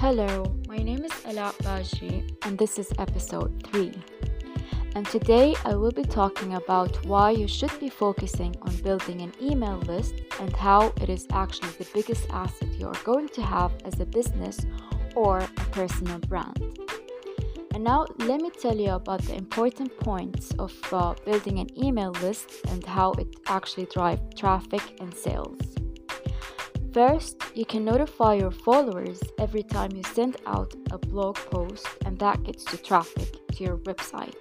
Hello, my name is Ala Bajri, and this is episode 3. And today I will be talking about why you should be focusing on building an email list and how it is actually the biggest asset you are going to have as a business or a personal brand. And now let me tell you about the important points of uh, building an email list and how it actually drives traffic and sales. First, you can notify your followers every time you send out a blog post and that gets the traffic to your website.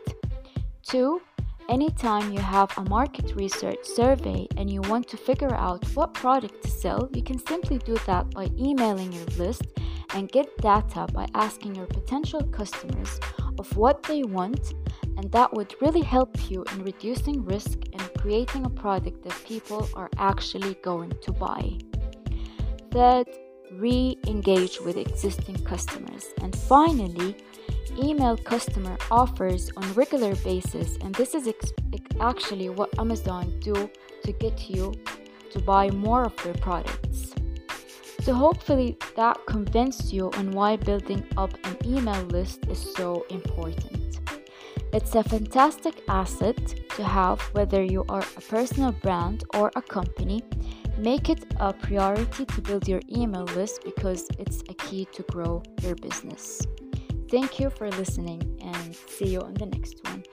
Two, anytime you have a market research survey and you want to figure out what product to sell, you can simply do that by emailing your list and get data by asking your potential customers of what they want, and that would really help you in reducing risk and creating a product that people are actually going to buy. Third, re engage with existing customers. And finally, email customer offers on regular basis and this is ex- actually what amazon do to get you to buy more of their products so, hopefully, that convinced you on why building up an email list is so important. It's a fantastic asset to have whether you are a personal brand or a company. Make it a priority to build your email list because it's a key to grow your business. Thank you for listening and see you on the next one.